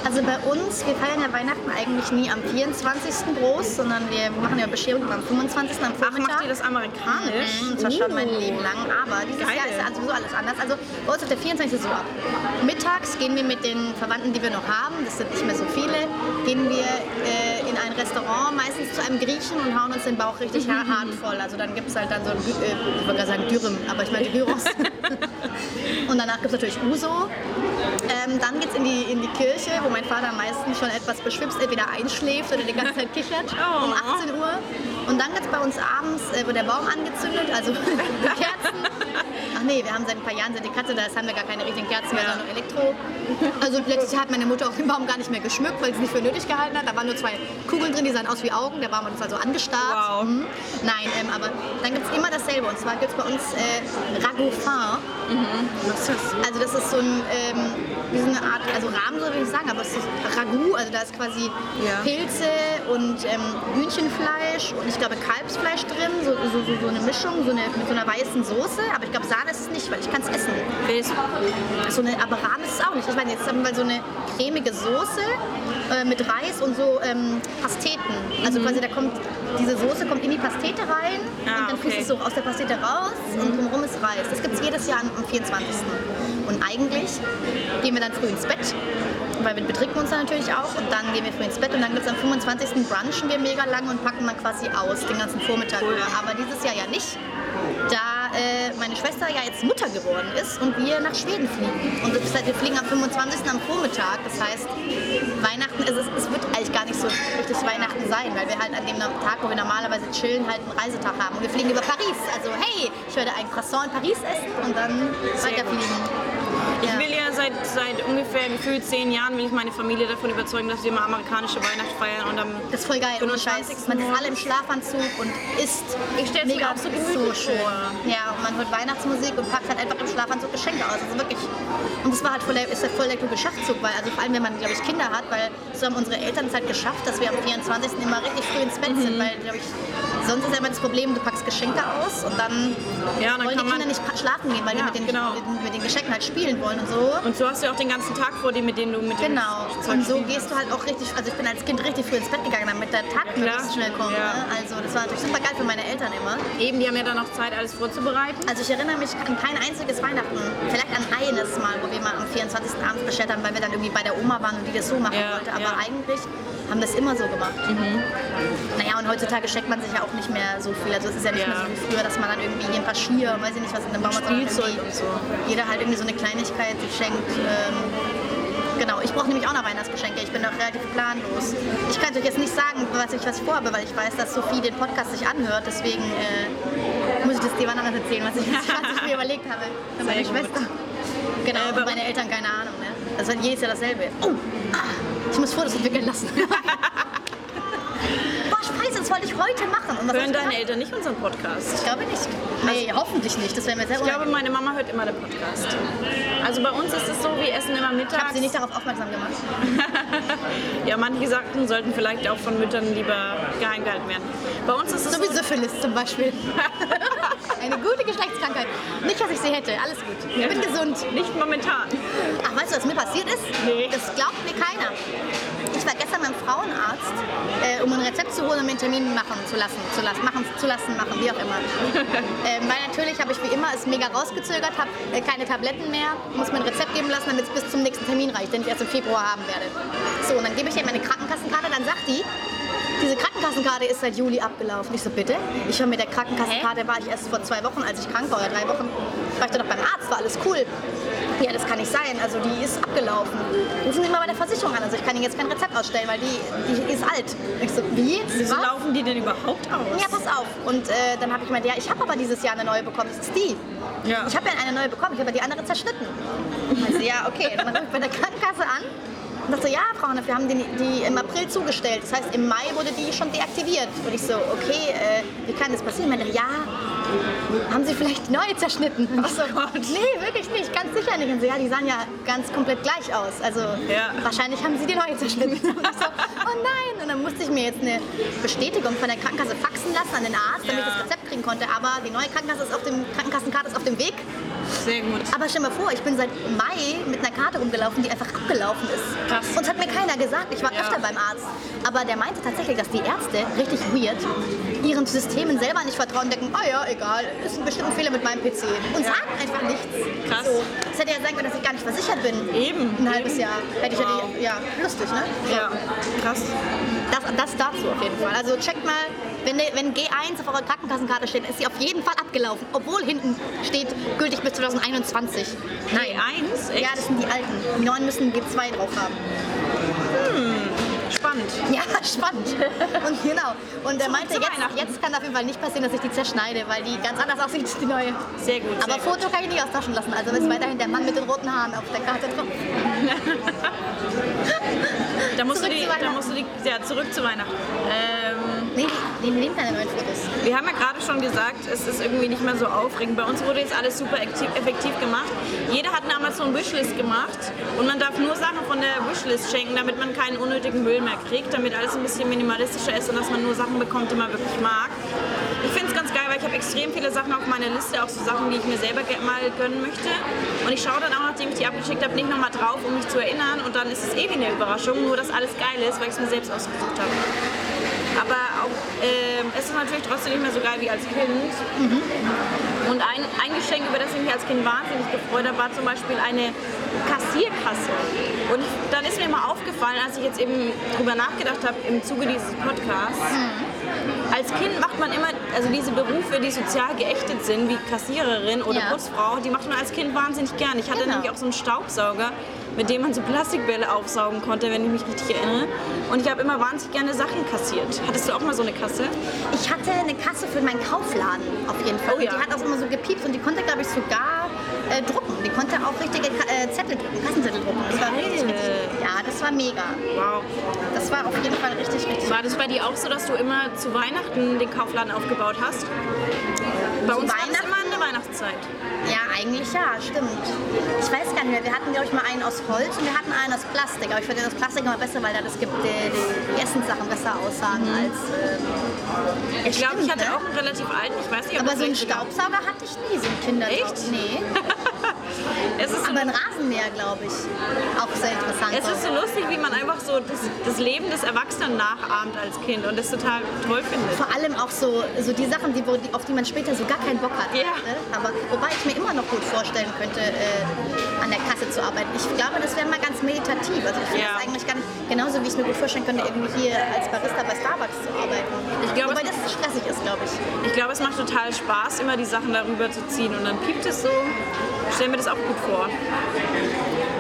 Also bei uns, wir feiern ja Weihnachten eigentlich nie am 24. groß, sondern wir machen ja Bescherung am 25. am Ach, Vormittag. macht ihr das amerikanisch? Mhm, das war schon mein Uh. Leben lang, aber dieses Geil. Jahr ist ja sowieso alles anders. Also bei uns auf der 24. so ab. Mittags gehen wir mit den Verwandten, die wir noch haben, das sind nicht mehr so viele, gehen wir äh, in ein Restaurant, meistens zu einem Griechen und hauen uns den Bauch richtig ha- hart voll. Also dann gibt es halt dann so, ein äh, ich wollte gerade sagen Dürüm, aber ich meine Gyros. und danach gibt es natürlich Uso. Ähm, dann geht es in die, in die Kirche, wo mein Vater meistens schon etwas beschwipst, entweder einschläft oder die ganze Zeit kichert Oh. um 18 Uhr. Und dann es bei uns abends, äh, wird der Baum angezündet, also die Kerzen. Ach nee, wir haben seit ein paar Jahren seit die Katze da ist, haben wir gar keine richtigen Kerzen mehr, Ja. sondern nur Elektro. Also letztes Jahr hat meine Mutter auch den Baum gar nicht mehr geschmückt, weil sie es nicht für nötig gehalten hat. Da waren nur zwei Kugeln drin, die sahen aus wie Augen. Der Baum hat uns also angestarrt. Wow. Mhm. Nein, ähm, aber dann gibt es immer dasselbe. Und zwar gibt es bei uns äh, Ragout fin. Was ist das? Also das ist so, ein, ähm, wie so eine Art, also Rahmen so würde ich sagen, aber es ist Ragout, also da ist quasi Ja. Pilze und ähm, Hühnchenfleisch und ich glaube Kalbsfleisch drin, so, so, so, so eine Mischung, so eine, mit so einer weißen Soße, aber ich glaube Sahne ist es nicht, weil ich kann es essen. So eine, aber Rahmen ist es auch nicht. Ich meine, jetzt haben wir so eine cremige Soße äh, mit Reis und so ähm, Pasteten. Also quasi da kommt, diese Soße kommt in die Pastete rein Ah, und dann fließt okay. es so aus der Pastete raus und drumherum ist Reis. Das gibt es jedes Jahr am 24. Und eigentlich gehen wir dann früh ins Bett, weil wir betrinken uns dann natürlich auch und dann gehen wir früh ins Bett und dann gibt es am 25. brunchen wir mega lang und packen dann quasi aus den ganzen Vormittag über. Aber dieses Jahr ja nicht, da äh, meine Schwester ja jetzt Mutter geworden ist und wir nach Schweden fliegen. Und das wir fliegen am 25. am Vormittag. Das heißt, Weihnachten, es, ist, es wird eigentlich gar nicht so richtig Weihnachten sein, weil wir halt an dem Tag, wo wir normalerweise chillen, halt einen Reisetag haben. Und wir fliegen über Paris. Also hey, ich werde ein Croissant in Paris essen und dann weiterfliegen. Ich will ja seit, seit ungefähr gefühlt zehn Jahren will ich meine Familie davon überzeugen, dass wir mal amerikanische Weihnacht feiern und am Das ist voll geil, ohne 25. Scheiß. Man ist alle im Schlafanzug und isst. Ich stell's mir mega auch so gemütlich schön. vor. Ja, und man hört Weihnachtsmusik und packt halt einfach im Schlafanzug Geschenke aus. Also wirklich. Und das war halt voll der, ist halt voll der kluge Schachzug, weil also vor allem wenn man, glaube ich, Kinder hat, weil so haben unsere Eltern es halt geschafft, dass wir am 24. immer richtig früh ins Bett Mhm. sind, weil, glaube ich, sonst ist ja immer das Problem, du packst Geschenke aus und dann, Ja, dann wollen die Kinder nicht schlafen gehen, weil Ja, die mit den, genau. mit, mit den Geschenken halt spielen wollen und so. Und so hast du auch den ganzen Tag vor dir, mit dem du mit Genau. Und so gehst du halt auch richtig, also ich bin als Kind richtig früh ins Bett gegangen, damit der Tag Ja, möglichst schnell kommt. Ja. Ne? Also das war natürlich super geil für meine Eltern immer. Eben, die haben ja dann noch Zeit, alles vorzubereiten. Also ich erinnere mich an kein einziges Weihnachten. Vielleicht an eines Mal, wo wir mal am 24. Abend bestellt haben, weil wir dann irgendwie bei der Oma waren und die das so machen Ja, wollte. Aber eigentlich haben das immer so gemacht. Naja, und heutzutage schenkt man sich ja auch nicht mehr so viel. Also es ist ja nicht mehr so wie früher, dass man dann irgendwie hier ein paar Skier, weiß ich nicht was, in den Baum Spielzeug und so. jeder halt irgendwie so eine Kleinigkeit sich schenkt. Ähm, Genau, ich brauche nämlich auch noch Weihnachtsgeschenke. Ich bin doch relativ planlos. Ich kann euch jetzt nicht sagen, was ich was vorhabe, weil ich weiß, dass Sophie den Podcast sich anhört. Deswegen äh, muss ich das dir anders erzählen, was ich, was ich mir überlegt habe für meine Sehr gut. Schwester. Genau, Äh, meine Eltern keine Ahnung. Ne? Das wird jedes Jahr dasselbe. Oh, ah, ich muss Fotos entwickeln lassen. Das wollte ich heute machen. Und was Hören deine? Eltern nicht unseren Podcast? Ich glaube nicht. Nee, hoffentlich nicht. Das wäre mir sehr Ich glaube, meine Mama hört immer den Podcast. Also bei uns ist es so, wir essen immer Ich habe mittags. sie nicht darauf aufmerksam gemacht. ja, manche Sachen sollten vielleicht auch von Müttern lieber geheim gehalten werden. Bei uns ist es So so, wie Syphilis zum Beispiel. Eine gute Geschlechtskrankheit. Nicht, dass ich sie hätte. Alles gut. Ich bin gesund. nicht momentan. Ach, weißt du, was mir passiert ist? Nee. Das glaubt mir keiner. Ich war gestern beim Frauenarzt, äh, um ein Rezept zu holen, um den Termin machen zu lassen, zu lassen, machen zu lassen, machen, wie auch immer. ähm, weil natürlich habe ich wie immer es mega rausgezögert, habe äh, keine Tabletten mehr, muss mir ein Rezept geben lassen, damit es bis zum nächsten Termin reicht, den ich erst im Februar haben werde. So, und dann gebe ich ihr meine Krankenkassenkarte, dann sagt die, diese Krankenkassenkarte ist seit Juli abgelaufen. Ich so, bitte? Ich war mit der Krankenkassenkarte, war ich erst vor zwei Wochen, als ich krank war, oder drei Wochen, war ich da noch beim Arzt, war alles cool. Ja, das kann nicht sein. Also die ist abgelaufen. Rufen Sie mal bei der Versicherung an. Also ich kann Ihnen jetzt kein Rezept ausstellen, weil die, die ist alt. Ich so, wie? Wieso Was? laufen die denn überhaupt aus? Ja, pass auf. Und äh, dann habe ich gemeint, ja, ich habe aber dieses Jahr eine neue bekommen. Das ist die. Ja. Ich habe ja eine neue bekommen, ich habe die andere zerschnitten. Also ja, okay. Dann rufe ich bei der Krankenkasse an Und dachte, ja, Frau Hanif, wir haben die, die im April zugestellt. Das heißt, im Mai wurde die schon deaktiviert. Und ich so, okay, äh, wie kann das passieren? Ich meinte, ja, haben Sie vielleicht die neue zerschnitten? Und ich so, nee, wirklich nicht, ganz sicher nicht. Und so, ja, die sahen ja ganz komplett gleich aus. Also Ja. wahrscheinlich haben Sie die neue zerschnitten. Und ich so, oh nein. Und dann musste ich mir jetzt eine Bestätigung von der Krankenkasse faxen lassen an den Arzt, damit Ja. ich das Rezept kriegen konnte. Aber die neue Krankenkasse ist auf dem Krankenkassenkarte ist auf dem Weg. Sehr gut. Aber stell dir mal vor, ich bin seit Mai mit einer Karte rumgelaufen, die einfach abgelaufen ist. Krass. Und hat mir keiner gesagt. Ich war Ja. öfter beim Arzt. Aber der meinte tatsächlich, dass die Ärzte, richtig weird, ihren Systemen selber nicht vertrauen und denken, ah ja, egal, ist ein bestimmter Fehler mit meinem PC. Und Ja. sagen einfach nichts. Krass. So. Es hätte ja sein können, dass ich gar nicht versichert bin. Eben, Ein halbes eben. Jahr. Hätte ich Wow. ja, ja, lustig, ne? Ja, krass. Das, das dazu auf jeden Fall. Also checkt mal, wenn, wenn G1 auf eurer Krankenkassenkarte steht, ist sie auf jeden Fall abgelaufen. Obwohl hinten steht, gültig bis 2021. Nein. G1? Echt? Ja, das sind die alten. Die neuen müssen G2 drauf haben. Spannend. Ja, spannend. Und genau. Und er meinte, jetzt, jetzt kann auf jeden Fall nicht passieren, dass ich die zerschneide, weil die ganz anders aussieht als die neue. Sehr gut. Aber sehr gut. Foto kann ich nicht austauschen lassen. Also ist weiterhin der Mann mit den roten Haaren auf der Karte drauf. Da musst, du Zurück die, zu da musst du die, ja, zurück zu Weihnachten. Ähm, Nee, die, nehmen keine wir haben ja gerade schon gesagt, es ist irgendwie nicht mehr so aufregend. Bei uns wurde jetzt alles super effektiv gemacht. Jeder hat eine Amazon-Wishlist gemacht und man darf nur Sachen von der Wishlist schenken, damit man keinen unnötigen Müll mehr kriegt, damit alles ein bisschen minimalistischer ist und dass man nur Sachen bekommt, die man wirklich mag. Ich finde es ganz geil, weil ich habe extrem viele Sachen auf meiner Liste, auch so Sachen, die ich mir selber mal gönnen möchte. Und ich schaue dann auch, nachdem ich die abgeschickt habe, nicht nochmal drauf, um mich zu erinnern. Und dann ist es eh wie eine Überraschung, nur dass alles geil ist, weil ich es mir selbst ausgesucht habe. Aber ähm, es ist natürlich trotzdem nicht mehr so geil wie als Kind. Und ein, ein Geschenk, über das ich mich als Kind wahnsinnig gefreut habe, war zum Beispiel eine Kassierkasse. Und dann ist mir mal aufgefallen, als ich jetzt eben drüber nachgedacht habe im Zuge dieses Podcasts, als Kind macht man immer, also diese Berufe, die sozial geächtet sind, wie Kassiererin oder Ja. Putzfrau, die macht man als Kind wahnsinnig gern. Ich hatte Genau. nämlich auch so einen Staubsauger, mit dem man so Plastikbälle aufsaugen konnte, wenn ich mich richtig erinnere. Und ich habe immer wahnsinnig gerne Sachen kassiert. Hattest du auch mal so eine Kasse? Ich hatte eine Kasse für meinen Kaufladen auf jeden Fall. Oh ja. Und die hat auch immer so gepiept und die konnte, glaube ich, sogar äh, drucken. Die konnte auch richtige äh, Zettel drucken, Kassenzettel drucken. Das war richtig, richtig, ja, das war mega. Wow. Das war auf jeden Fall richtig, richtig War das bei dir auch so, dass du immer zu Weihnachten den Kaufladen aufgebaut hast? Bei uns war das Weihnachten? immer in der Weihnachtszeit. Ja, eigentlich ja, stimmt. Ich weiß gar nicht mehr. Wir hatten, glaube ich, mal einen aus Holz und wir hatten einen aus Plastik. Aber ich finde das Plastik immer besser, weil da das gibt die, die, Essenssachen besser aussagen als. Ähm, Ich glaube, ich hatte ne? auch einen relativ alten, ich weiß nicht, ob Aber so einen Staubsauger hatte ich nie, so ein Kinder. Echt? Nee. Es ist so Aber ein Rasenmäher, glaube ich. Auch sehr interessant. Es ist so lustig, wie man einfach so das, das Leben des Erwachsenen nachahmt als Kind und das total toll findet. Vor allem auch so, so die Sachen, die, auf die man später so gar keinen Bock hat. Ja. Ne? Aber wobei ich mir immer noch gut vorstellen könnte, äh, an der Kasse zu arbeiten. Ich glaube, das wäre mal ganz meditativ. Also ich finde Ja. das eigentlich nicht, genauso wie ich mir gut vorstellen könnte, irgendwie hier als Barista bei Starbucks zu arbeiten. Ich glaube, wobei das stressig ist, glaube ich. Ich glaube, es macht total Spaß, immer die Sachen darüber zu ziehen und dann piept es so. Ich stelle mir das auch gut vor.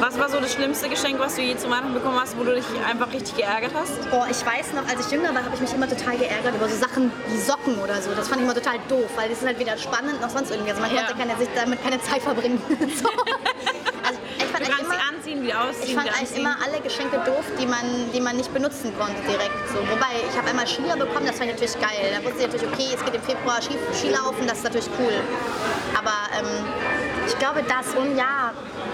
Was war so das schlimmste Geschenk, was du je zu Weihnachten bekommen hast, wo du dich einfach richtig geärgert hast? Boah, ich weiß noch, als ich jünger war, habe ich mich immer total geärgert über so Sachen wie Socken oder so. Das fand ich immer total doof, weil das ist halt weder spannend noch sonst irgendwie. Also man Ja. konnte keine, sich damit keine Zeit verbringen. so. Also ich fand Du eigentlich kannst sie immer, anziehen, wieder ausziehen, ich fand eigentlich immer alle Geschenke doof, die man, die man nicht benutzen konnte direkt. So. Wobei, ich habe einmal Skier bekommen, das fand ich natürlich geil. Da wusste ich natürlich, okay, es geht im Februar Ski, Skilaufen, das ist natürlich cool. Aber ähm, ich glaube, das und ja,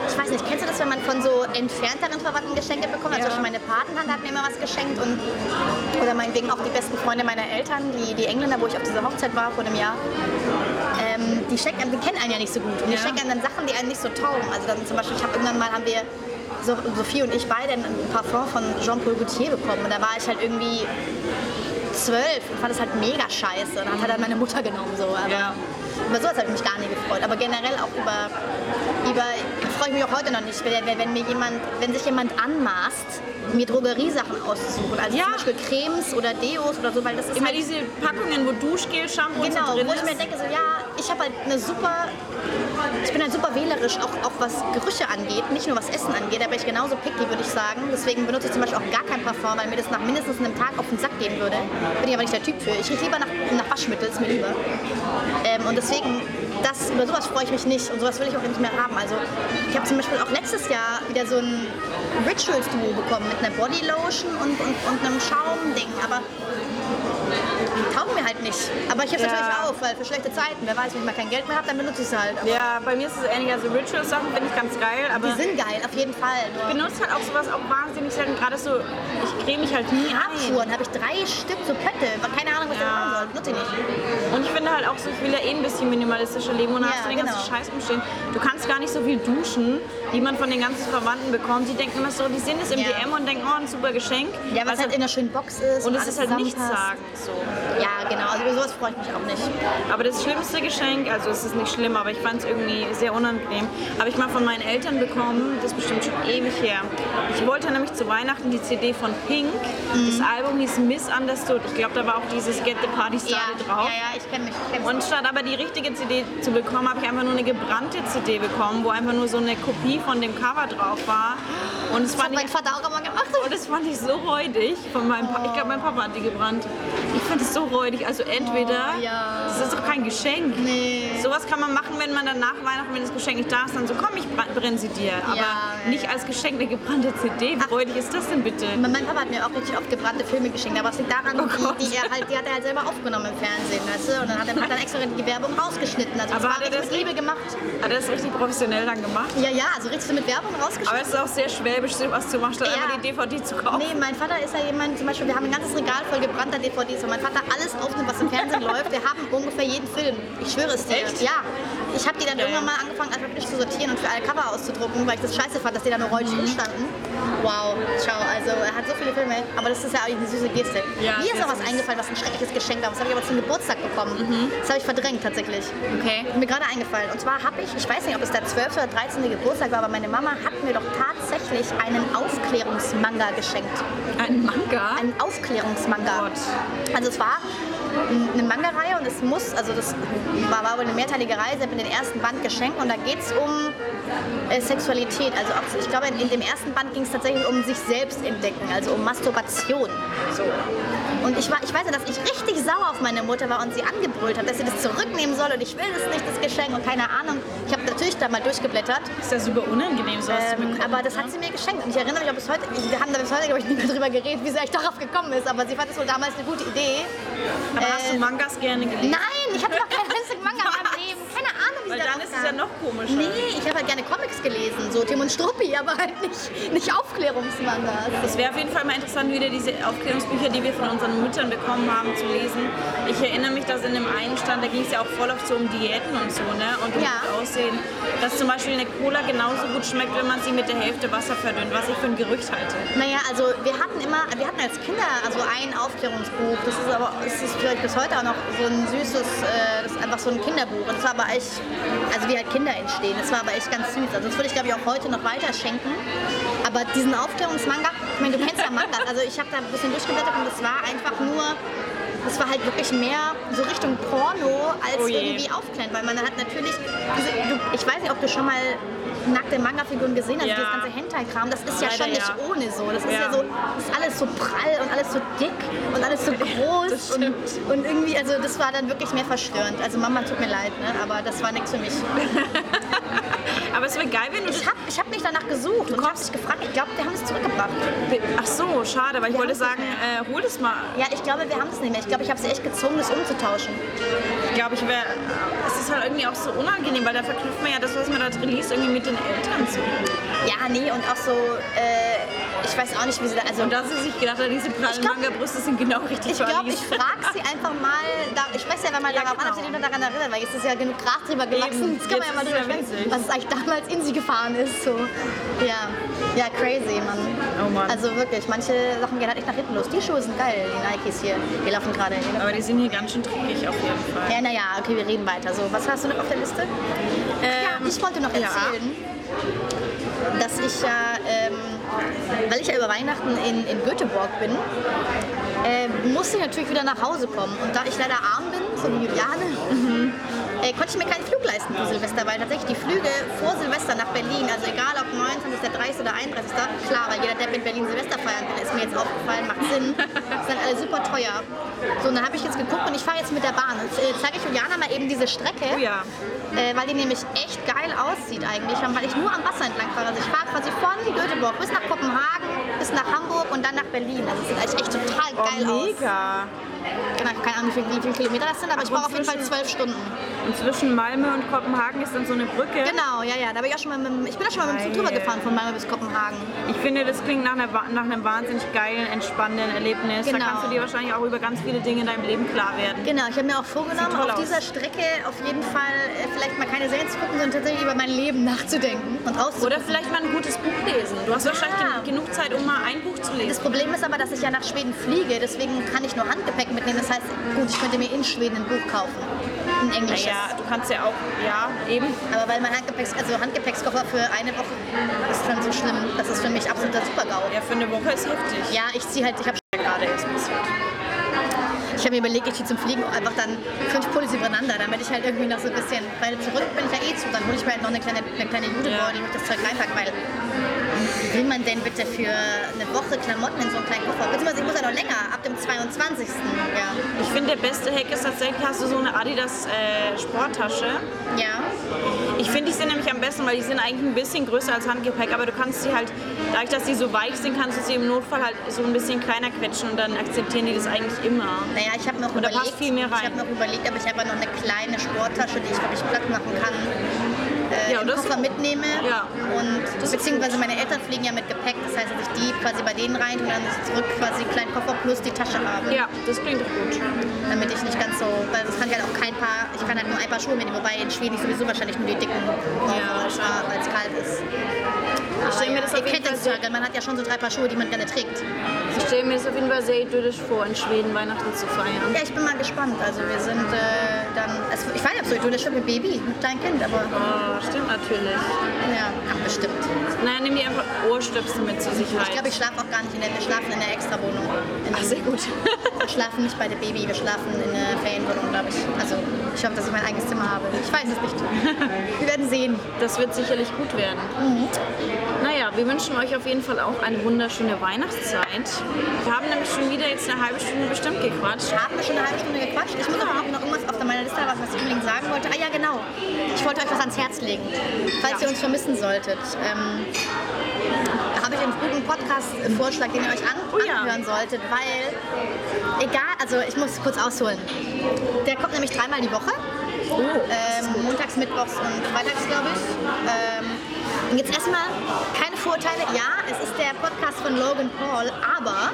ich weiß nicht, kennst du das, wenn man von so entfernteren Verwandten Geschenke bekommt? Also Ja. zum Beispiel meine Patentante hat mir immer was geschenkt und oder meinetwegen auch die besten Freunde meiner Eltern, die, die Engländer, wo ich auf dieser Hochzeit war vor einem Jahr. Ähm, die schenken, die kennen einen ja nicht so gut und die Ja. schenken einem dann Sachen, die einen nicht so taugen. Also dann zum Beispiel, ich habe irgendwann mal haben wir so, Sophie und ich beide ein Parfum von Jean-Paul Gaultier bekommen und da war ich halt irgendwie zwölf und fand das halt mega scheiße und dann hat er meine Mutter genommen so. Aber Ja. Über sowas habe ich mich gar nicht gefreut. Aber generell auch über, über freue ich mich auch heute noch nicht, wenn, wenn, mir jemand, wenn sich jemand anmaßt, mir Drogeriesachen auszusuchen. Also Ja. zum Beispiel Cremes oder Deos oder so, weil das ist Immer halt diese Packungen, wo Duschgel, Shampoo und Genau, so drin wo ich mir denke, so ja, ich habe halt eine super, ich bin halt super wählerisch, auch, auch was Gerüche angeht, nicht nur was Essen angeht, da bin ich genauso picky, würde ich sagen. Deswegen benutze ich zum Beispiel auch gar kein Parfum, weil mir das nach mindestens einem Tag auf den Sack gehen würde. Bin ich aber nicht der Typ für. Ich rieche lieber nach, nach Waschmittel, ist mir lieber. Ähm, und deswegen, das, über sowas freue ich mich nicht und sowas will ich auch nicht mehr haben. Also ich habe zum Beispiel auch letztes Jahr wieder so ein Rituals-Duo bekommen mit einer Bodylotion und, und, und einem Schaumding, aber taugen mir halt nicht. Aber ich habe es Ja. natürlich auf, weil für schlechte Zeiten, wer weiß, wenn ich mal kein Geld mehr habe, dann benutze ich es halt. Aber Ja, bei mir ist es ähnlich. Also Ritual-Sachen finde ich ganz geil, aber die sind geil, auf jeden Fall. ich benutze halt auch sowas auch wahnsinnig selten. Gerade so, ich creme mich halt nie. Haarkuren habe ich drei Stück, so Pötte, keine Ahnung, was ich Ja. machen soll. Nutze ich nicht. Und ich finde halt auch so, ich will ja eh ein bisschen minimalistischer leben und Ja, hast du den ganzen genau. Scheiß umstehen. Du kannst gar nicht so viel duschen, wie man von den ganzen Verwandten bekommt. Die denken immer so, die sehen es im Ja. DM und denken, oh, ein super Geschenk. Ja, was Weißt halt in einer schönen Box ist. und es ist halt nichts sagen. So. Ja, genau. Also über sowas freue ich mich auch nicht. Aber das schlimmste Geschenk, also es ist nicht schlimm, aber ich fand es irgendwie sehr unangenehm, habe ich mal von meinen Eltern bekommen, das ist bestimmt schon ewig her. Ich wollte nämlich zu Weihnachten die CD von Pink. Das Album hieß Misunderstood. Ich glaube, da war auch dieses Get the Party Ja, Started ja, drauf. ja, ich kenne mich. Ich kenn. Und statt aber die richtige CD zu bekommen, habe ich einfach nur eine gebrannte CD bekommen, wo einfach nur so eine Kopie von dem Cover drauf war. Und es das hat fand mein ich, Vater auch immer gemacht. und das fand ich so räudig von meinem Papa. Ich glaube, mein Papa hat die gebrannt. Ich fand es so räudig. Also entweder, Oh, ja. das ist doch kein Geschenk. Nee. Sowas kann man machen, wenn man dann nach Weihnachten, wenn das Geschenk nicht da ist, dann so, komm, ich brenne sie dir. Aber Ja, nicht als Geschenk eine gebrannte CD. Wie räudig ist das denn bitte? Mein Papa hat mir auch richtig oft gebrannte Filme geschenkt, aber es liegt daran, Oh die, die, er halt, die hat er halt selber aufgenommen im Fernsehen, weißt du? Und dann hat er dann extra die Werbung rausgeschnitten. Also das Aber war hat er das mit Liebe gemacht. Hat er das richtig professionell dann gemacht? Ja, ja, also richtig so mit Werbung rausgeschnitten. Aber es ist auch sehr schwäbisch, sowas zu machen, statt Ja. einfach die DVD zu kaufen. Nee, mein Vater ist ja jemand, zum Beispiel, wir haben ein ganzes Regal voll gebrannter DVDs, weil mein Vater alles aufnimmt, was im Fernsehen läuft. Wir haben ungefähr jeden Film. Ich schwöre es dir. Echt? Ja. Ich habe die dann Geil. irgendwann mal angefangen, einfach wirklich zu sortieren und für alle Cover auszudrucken, weil ich das scheiße fand, dass die da nur räudig Mhm. rumstanden. Wow, schau, also er hat so viele Filme, aber das ist ja eigentlich eine süße Geste. Ja, Mir ist auch was süß. eingefallen, was ein schreckliches Geschenk war. Das habe ich aber zum Geburtstag bekommen. Das habe ich verdrängt tatsächlich. Okay. Mir gerade eingefallen. Und zwar habe ich, ich weiß nicht, ob es der 12. oder 13. Geburtstag war, aber meine Mama hat mir doch tatsächlich einen Aufklärungsmanga geschenkt. Ein Manga? Ein Aufklärungsmanga. Gott. Also es war eine Manga-Reihe und es muss, also das war, war wohl eine mehrteilige Reihe, sie hat mir den ersten Band geschenkt und da geht es um äh, Sexualität. Also ob, ich glaube, in, in dem ersten Band ging es tatsächlich um sich selbst entdecken, also um Masturbation. So. Und ich, war, ich weiß ja, dass ich richtig sauer auf meine Mutter war und sie angebrüllt hat, dass sie das zurücknehmen soll und ich will das nicht, das Geschenk und keine Ahnung. Ich habe natürlich da mal durchgeblättert, Ist ja super unangenehm, sowas zu ähm, bekommen. aber das hat sie mir geschenkt und ich erinnere mich auch bis heute, wir haben da bis heute, glaube ich, nicht mehr drüber geredet, wie sie eigentlich darauf gekommen ist, aber sie fand es wohl damals eine gute Idee. Aber hast du äh, Mangas gerne gelesen? Nein, ich habe noch keinen einzigen Manga wie Weil dann ist es ja noch komischer. Nee, ich habe halt gerne Comics gelesen, so Tim und Struppi, aber halt nicht, nicht Aufklärungsmangas. Es wäre auf jeden Fall mal interessant, wieder diese Aufklärungsbücher, die wir von unseren Müttern bekommen haben, zu lesen. Ich erinnere mich, dass in dem einen stand, da ging es ja auch voll oft so um Diäten und so, ne? Und um Ja. Aussehen. Dass zum Beispiel eine Cola genauso gut schmeckt, wenn man sie mit der Hälfte Wasser verdünnt, was ich für ein Gerücht halte. Naja, also wir hatten immer, wir hatten als Kinder also ein Aufklärungsbuch. Das ist aber, es ist vielleicht bis heute auch noch so ein süßes, äh, das ist einfach so ein Kinderbuch. Und das war aber echt, also wie halt Kinder entstehen. Das war aber echt ganz süß. Also das würde ich glaube ich auch heute noch weiter schenken. Aber diesen Aufklärungsmanga, ich meine, du kennst ja Mangas. Also ich habe da ein bisschen durchgeblättert und es war einfach nur das war halt wirklich mehr so Richtung Porno als Oh irgendwie aufklären, weil man hat natürlich, diese, du, ich weiß nicht, ob du schon mal nackte Manga-Figuren gesehen hast, Ja. dieses ganze Hentai-Kram, das ist ja Leider schon nicht ja. ohne so. Das ist ja, Ja. so, das ist alles so prall und alles so dick und alles so groß Das und, und irgendwie, also das war dann wirklich mehr verstörend. Also Mama, tut mir leid, ne? aber das war nichts für mich. Aber es wäre geil, wenn du Ich habe ich hab mich danach gesucht und habe mich gefragt, ich glaube, wir haben es zurückgebracht. Ach so, schade, aber ich Wir wollte es sagen, äh, hol das mal. Ja, ich glaube, wir haben es nicht mehr. Ich glaube, ich habe sie echt gezwungen, das umzutauschen. Ich glaube, ich wäre. Es ist halt irgendwie auch so unangenehm, weil da verknüpft man ja das, was man da drin liest, irgendwie mit den Eltern so. Ja, nee, und auch so, äh, ich weiß auch nicht, wie sie da, also Und da sie sich gedacht hat, diese prallen Manga-Brüste sind genau richtig Ich glaube, ich frage sie einfach mal, da, ich spreche sie einfach mal Ja, darauf an, ob sie genau. sich noch daran erinnert, weil jetzt ist ja genug Gras drüber gewachsen. Eben, Jetzt kann man ja mal drüber ja sprechen, was eigentlich damals in sie gefahren ist. So. Ja. ja, crazy, Mann. Oh Mann. Also wirklich, manche Sachen gehen halt echt nach hinten los. Die Schuhe sind geil, die Nikes hier. Die laufen gerade. laufen- Aber die sind hier ganz schön dreckig auf jeden Fall. Ja, naja, okay, wir reden weiter. So, was hast du noch auf der Liste? ja, ich wollte noch ja. erzählen, dass ich ja ähm, weil ich ja über Weihnachten in, in Göteborg bin, äh, musste ich natürlich wieder nach Hause kommen. Und da ich leider arm bin, so wie Juliane, äh, konnte ich mir keinen Flug leisten für Silvester, weil tatsächlich die Flüge vor Silvester nach Berlin, also egal ob 29., 30. oder 31., klar, weil jeder, der in Berlin Silvester feiern will, ist mir jetzt aufgefallen, macht Sinn, sind alle super teuer. So, und dann habe ich jetzt geguckt und ich fahre jetzt mit der Bahn. Und äh, zeige ich Juliana mal eben diese Strecke, Oh ja. Äh, weil die nämlich echt geil aussieht eigentlich, weil ich nur am Wasser entlang fahre. Also ich fahre quasi von Göteborg bis nach Kopenhagen, bis nach Hamburg und dann nach Berlin. Also es sieht eigentlich echt total Oh, geil aus. mega. Genau, keine Ahnung, wie viele, wie viele Kilometer das sind, aber ich Ach, brauche auf jeden Fall zwölf Stunden. Und zwischen Malmö und Kopenhagen ist dann so eine Brücke. Genau, ja, ja. Da bin ich auch schon mal mit, ich bin auch schon mal mit dem Zug drüber gefahren von Malmö bis Kopenhagen. Ich finde, das klingt nach, einer, nach einem wahnsinnig geilen, entspannenden Erlebnis. Genau. Da kannst du dir wahrscheinlich auch über ganz viele Dinge in deinem Leben klar werden. Genau, ich habe mir auch vorgenommen, auf aus. dieser Strecke auf jeden Fall äh, vielleicht mal keine Serien zu gucken, sondern tatsächlich über mein Leben nachzudenken und rauszugucken. Oder vielleicht mal ein gutes Buch lesen. Du hast wahrscheinlich Ja. gen- genug Zeit, um mal ein Buch zu Das lesen. Problem ist aber, dass ich ja nach Schweden fliege, deswegen kann ich nur Handgepäck mitnehmen. Das heißt, gut, ich könnte mir in Schweden ein Buch kaufen. Ein englisches. Naja, du kannst ja auch, ja, eben. Aber weil mein Handgepäcks, also Handgepäckskoffer für eine Woche ist schon so schlimm. Das ist für mich absoluter Super-GAU. Ja, für eine Woche ist heftig. Ja, ich ziehe halt, ich habe. Ich habe mir überlegt, ich ziehe zum Fliegen einfach dann fünf Pullis übereinander, damit ich halt irgendwie noch so ein bisschen, weil zurück bin ich ja eh zu, dann hole ich mir halt noch eine kleine, eine kleine Judebeutel, wo ich das Zeug reinpacke, weil will man denn bitte für eine Woche Klamotten in so einen kleinen Koffer? Beziehungsweise ich muss ja noch länger, ab dem 22. Ja. Ich finde, der beste Hack ist tatsächlich, hast du so eine Adidas äh, Sporttasche. Ja. Ich finde, die sind nämlich am besten, weil die sind eigentlich ein bisschen größer als Handgepäck, aber du kannst sie halt, dadurch, dass die so weich sind, kannst du sie im Notfall halt so ein bisschen kleiner quetschen und dann akzeptieren die das eigentlich immer. Naja, ich habe noch Und überlegt, ich habe noch überlegt, ob ich einfach noch eine kleine Sporttasche, die ich wirklich platt machen kann, äh, Ja, Koffer mitnehme. Ja. Und beziehungsweise meine Eltern fliegen ja mit Gepäck, das heißt, dass ich die quasi bei denen rein und dann zurück quasi einen kleinen Koffer plus die Tasche habe. Ja, das klingt doch gut. Damit ich nicht ganz so, weil das kann ich halt auch kein Paar, ich kann halt nur ein Paar Schuhe mitnehmen, wobei in Schweden ich sowieso wahrscheinlich nur die dicken brauche, Ja, weil es kalt ist. Ich stelle mir das auf jeden Fall man hat ja schon so drei Paar Schuhe, die man gerne trägt. Ich stelle mir das auf jeden Fall sehr idyllisch vor, in Schweden Weihnachten zu feiern. Ja, ich bin mal gespannt. Also wir sind äh, dann, also ich war ja so idyllisch mit Baby, mit kleinem Kind, aber Oh, stimmt natürlich. ja, ja, bestimmt. Naja, nimm dir einfach Ohrstöpsel mit zur Sicherheit. Ich glaube, ich schlafe auch gar nicht in der, wir schlafen in der Extrawohnung. Ach, sehr gut. Wir schlafen nicht bei der Baby, wir schlafen in der Ferienwohnung, glaube ich. Also ich hoffe, dass ich mein eigenes Zimmer habe. Ich weiß es nicht. Wir werden sehen. Das wird sicherlich gut werden. Naja, wir wünschen euch auf jeden Fall auch eine wunderschöne Weihnachtszeit. Wir haben nämlich schon wieder jetzt eine halbe Stunde bestimmt gequatscht. Haben wir schon eine halbe Stunde gequatscht? Ich muss aber noch, noch irgendwas auf meiner Liste haben, was ich unbedingt sagen wollte. Ah ja, genau. Ich wollte euch was ans Herz legen, falls ihr uns vermissen solltet. Ähm, ich einen guten Podcast-Vorschlag, den ihr euch an Oh ja. anhören solltet, weil, egal, also ich muss kurz ausholen. Der kommt nämlich dreimal die Woche. Oh, Ähm, montags, mittwochs und freitags, glaube ich. Ähm, und jetzt erstmal keine Vorurteile. Ja, es ist der Podcast von Logan Paul, aber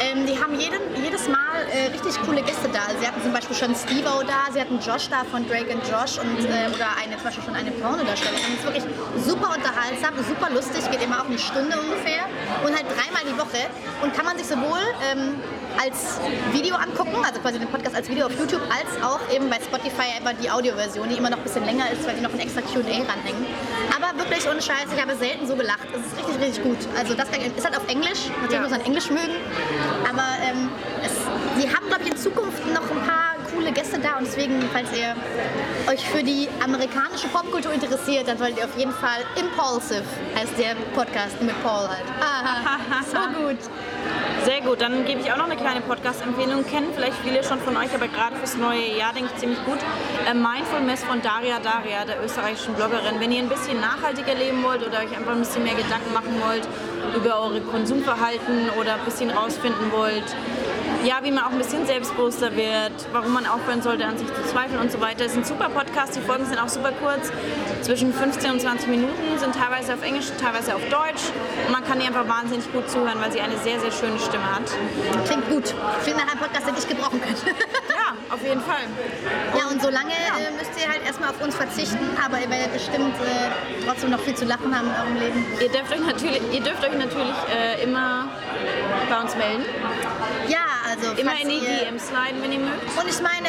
ähm, die haben jeden, jedes Mal äh, richtig coole Gäste da. Sie hatten zum Beispiel schon Steve-O da, sie hatten Josh da von Drake and Josh und, äh, oder eine, zum Beispiel schon eine Pornodarstellerin. Es ist wirklich super unterhaltsam, super lustig, geht immer auch eine Stunde ungefähr und halt dreimal die Woche. Und kann man sich sowohl ähm, als Video angucken, also quasi den Podcast als Video auf YouTube, als auch eben bei Spotify einfach die Audioversion, die immer noch ein bisschen länger ist, weil die noch ein extra Qa ranhängen. Aber wirklich ohne Scheiß, ich habe selten so gelacht. Es ist richtig, richtig gut. Also das ist halt auf Englisch, natürlich Ja. muss man Englisch mögen. Aber ähm, es, sie haben, glaube ich, in Zukunft noch ein paar coole Gäste da und deswegen, falls ihr euch für die amerikanische Popkultur interessiert, dann solltet ihr auf jeden Fall Impulsive heißt der Podcast mit Paul halt. Aha, so gut. Sehr gut, dann gebe ich auch noch eine kleine Podcast-Empfehlung. Kennen vielleicht viele schon von euch, aber gerade fürs neue Jahr denke ich ziemlich gut. Äh, Mindfulness von Daria Daria, der österreichischen Bloggerin. Wenn ihr ein bisschen nachhaltiger leben wollt oder euch einfach ein bisschen mehr Gedanken machen wollt über eure Konsumverhalten oder ein bisschen rausfinden wollt, ja, wie man auch ein bisschen selbstbewusster wird, warum man aufhören sollte, an sich zu zweifeln und so weiter. Es ist ein super Podcast, die Folgen sind auch super kurz, zwischen 15 und 20 Minuten, sind teilweise auf Englisch, teilweise auf Deutsch. Und man kann ihr einfach wahnsinnig gut zuhören, weil sie eine sehr, sehr schöne Stimme hat. Klingt gut. Klingt nach einem Podcast, den ich gebrauchen könnte. Ja, auf jeden Fall. Ja, und solange äh, müsst ihr halt erstmal auf uns verzichten, aber ihr werdet bestimmt äh, trotzdem noch viel zu lachen haben in eurem Leben. Ihr dürft euch natürlich, ihr dürft euch natürlich äh, immer bei uns melden. Also Immer in die DMs sliden, wenn ihr mögt. Und ich meine,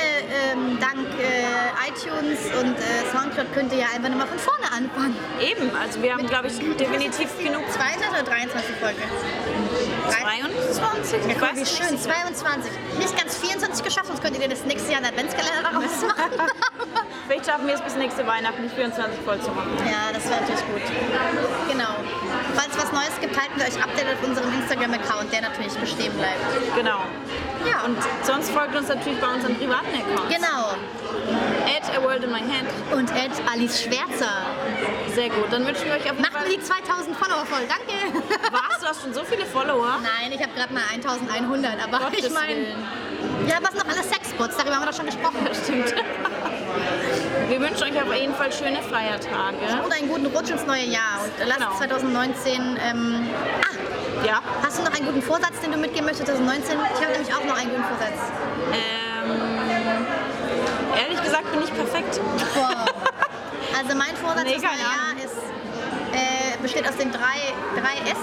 ähm, dank äh, iTunes und äh, Soundcloud könnt ihr ja einfach nochmal von vorne anfangen. Eben, also wir haben, glaube ich, definitiv genug. Zweite oder 23 Folge? Drei- 22? Ja, weiß wie nicht. schön, 22. Nicht ganz 24 geschafft, sonst könnt ihr das nächste Jahr einen Adventskalender daraus machen. Vielleicht schaffen wir es bis nächste Weihnachten, die 24 voll zu machen. ja, das wäre natürlich gut. Genau. Falls es was Neues gibt, halten wir euch updated auf unserem Instagram-Account, der natürlich bestehen bleibt. Genau. Ja. Und sonst folgt uns natürlich bei unseren privaten Accounts. Genau. At a world in my hand. Und Ed Alice Schwärzer. Sehr gut. Dann wünschen wir euch auf jeden Macht mir die 2000 Follower voll. Danke. Was? Du hast schon so viele Follower? Nein, ich habe gerade mal 1100, aber Gottes ich meine, ja, was noch alles Sexbots, darüber haben wir doch schon gesprochen. Stimmt. Wir wünschen euch auf jeden Fall schöne Feiertage. Und einen guten Rutsch ins neue Jahr. Und lasst Genau. 2019. Ähm, ah, Ja. hast du noch einen guten Vorsatz, den du mitgeben möchtest 2019? Ich habe nämlich auch noch einen guten Vorsatz. Ähm, ehrlich gesagt bin ich perfekt. Boah. Also mein Vorsatz Nee, Jahr Ahnung. ist, äh, besteht aus den drei, drei S.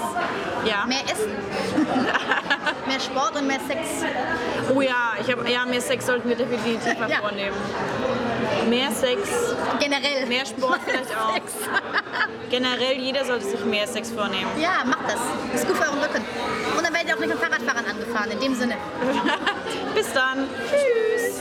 Ja. Mehr Essen, mehr Sport und mehr Sex. Oh ja, ich hab, ja, mehr Sex sollten wir definitiv mal Ja. vornehmen. Mehr Sex, Generell. mehr Sport vielleicht auch. Sex. Generell, jeder sollte sich mehr Sex vornehmen. Ja, macht das. Das ist gut für euren Rücken. Und dann werdet ihr auch nicht von Fahrradfahrern angefahren, in dem Sinne. Bis dann. Tschüss.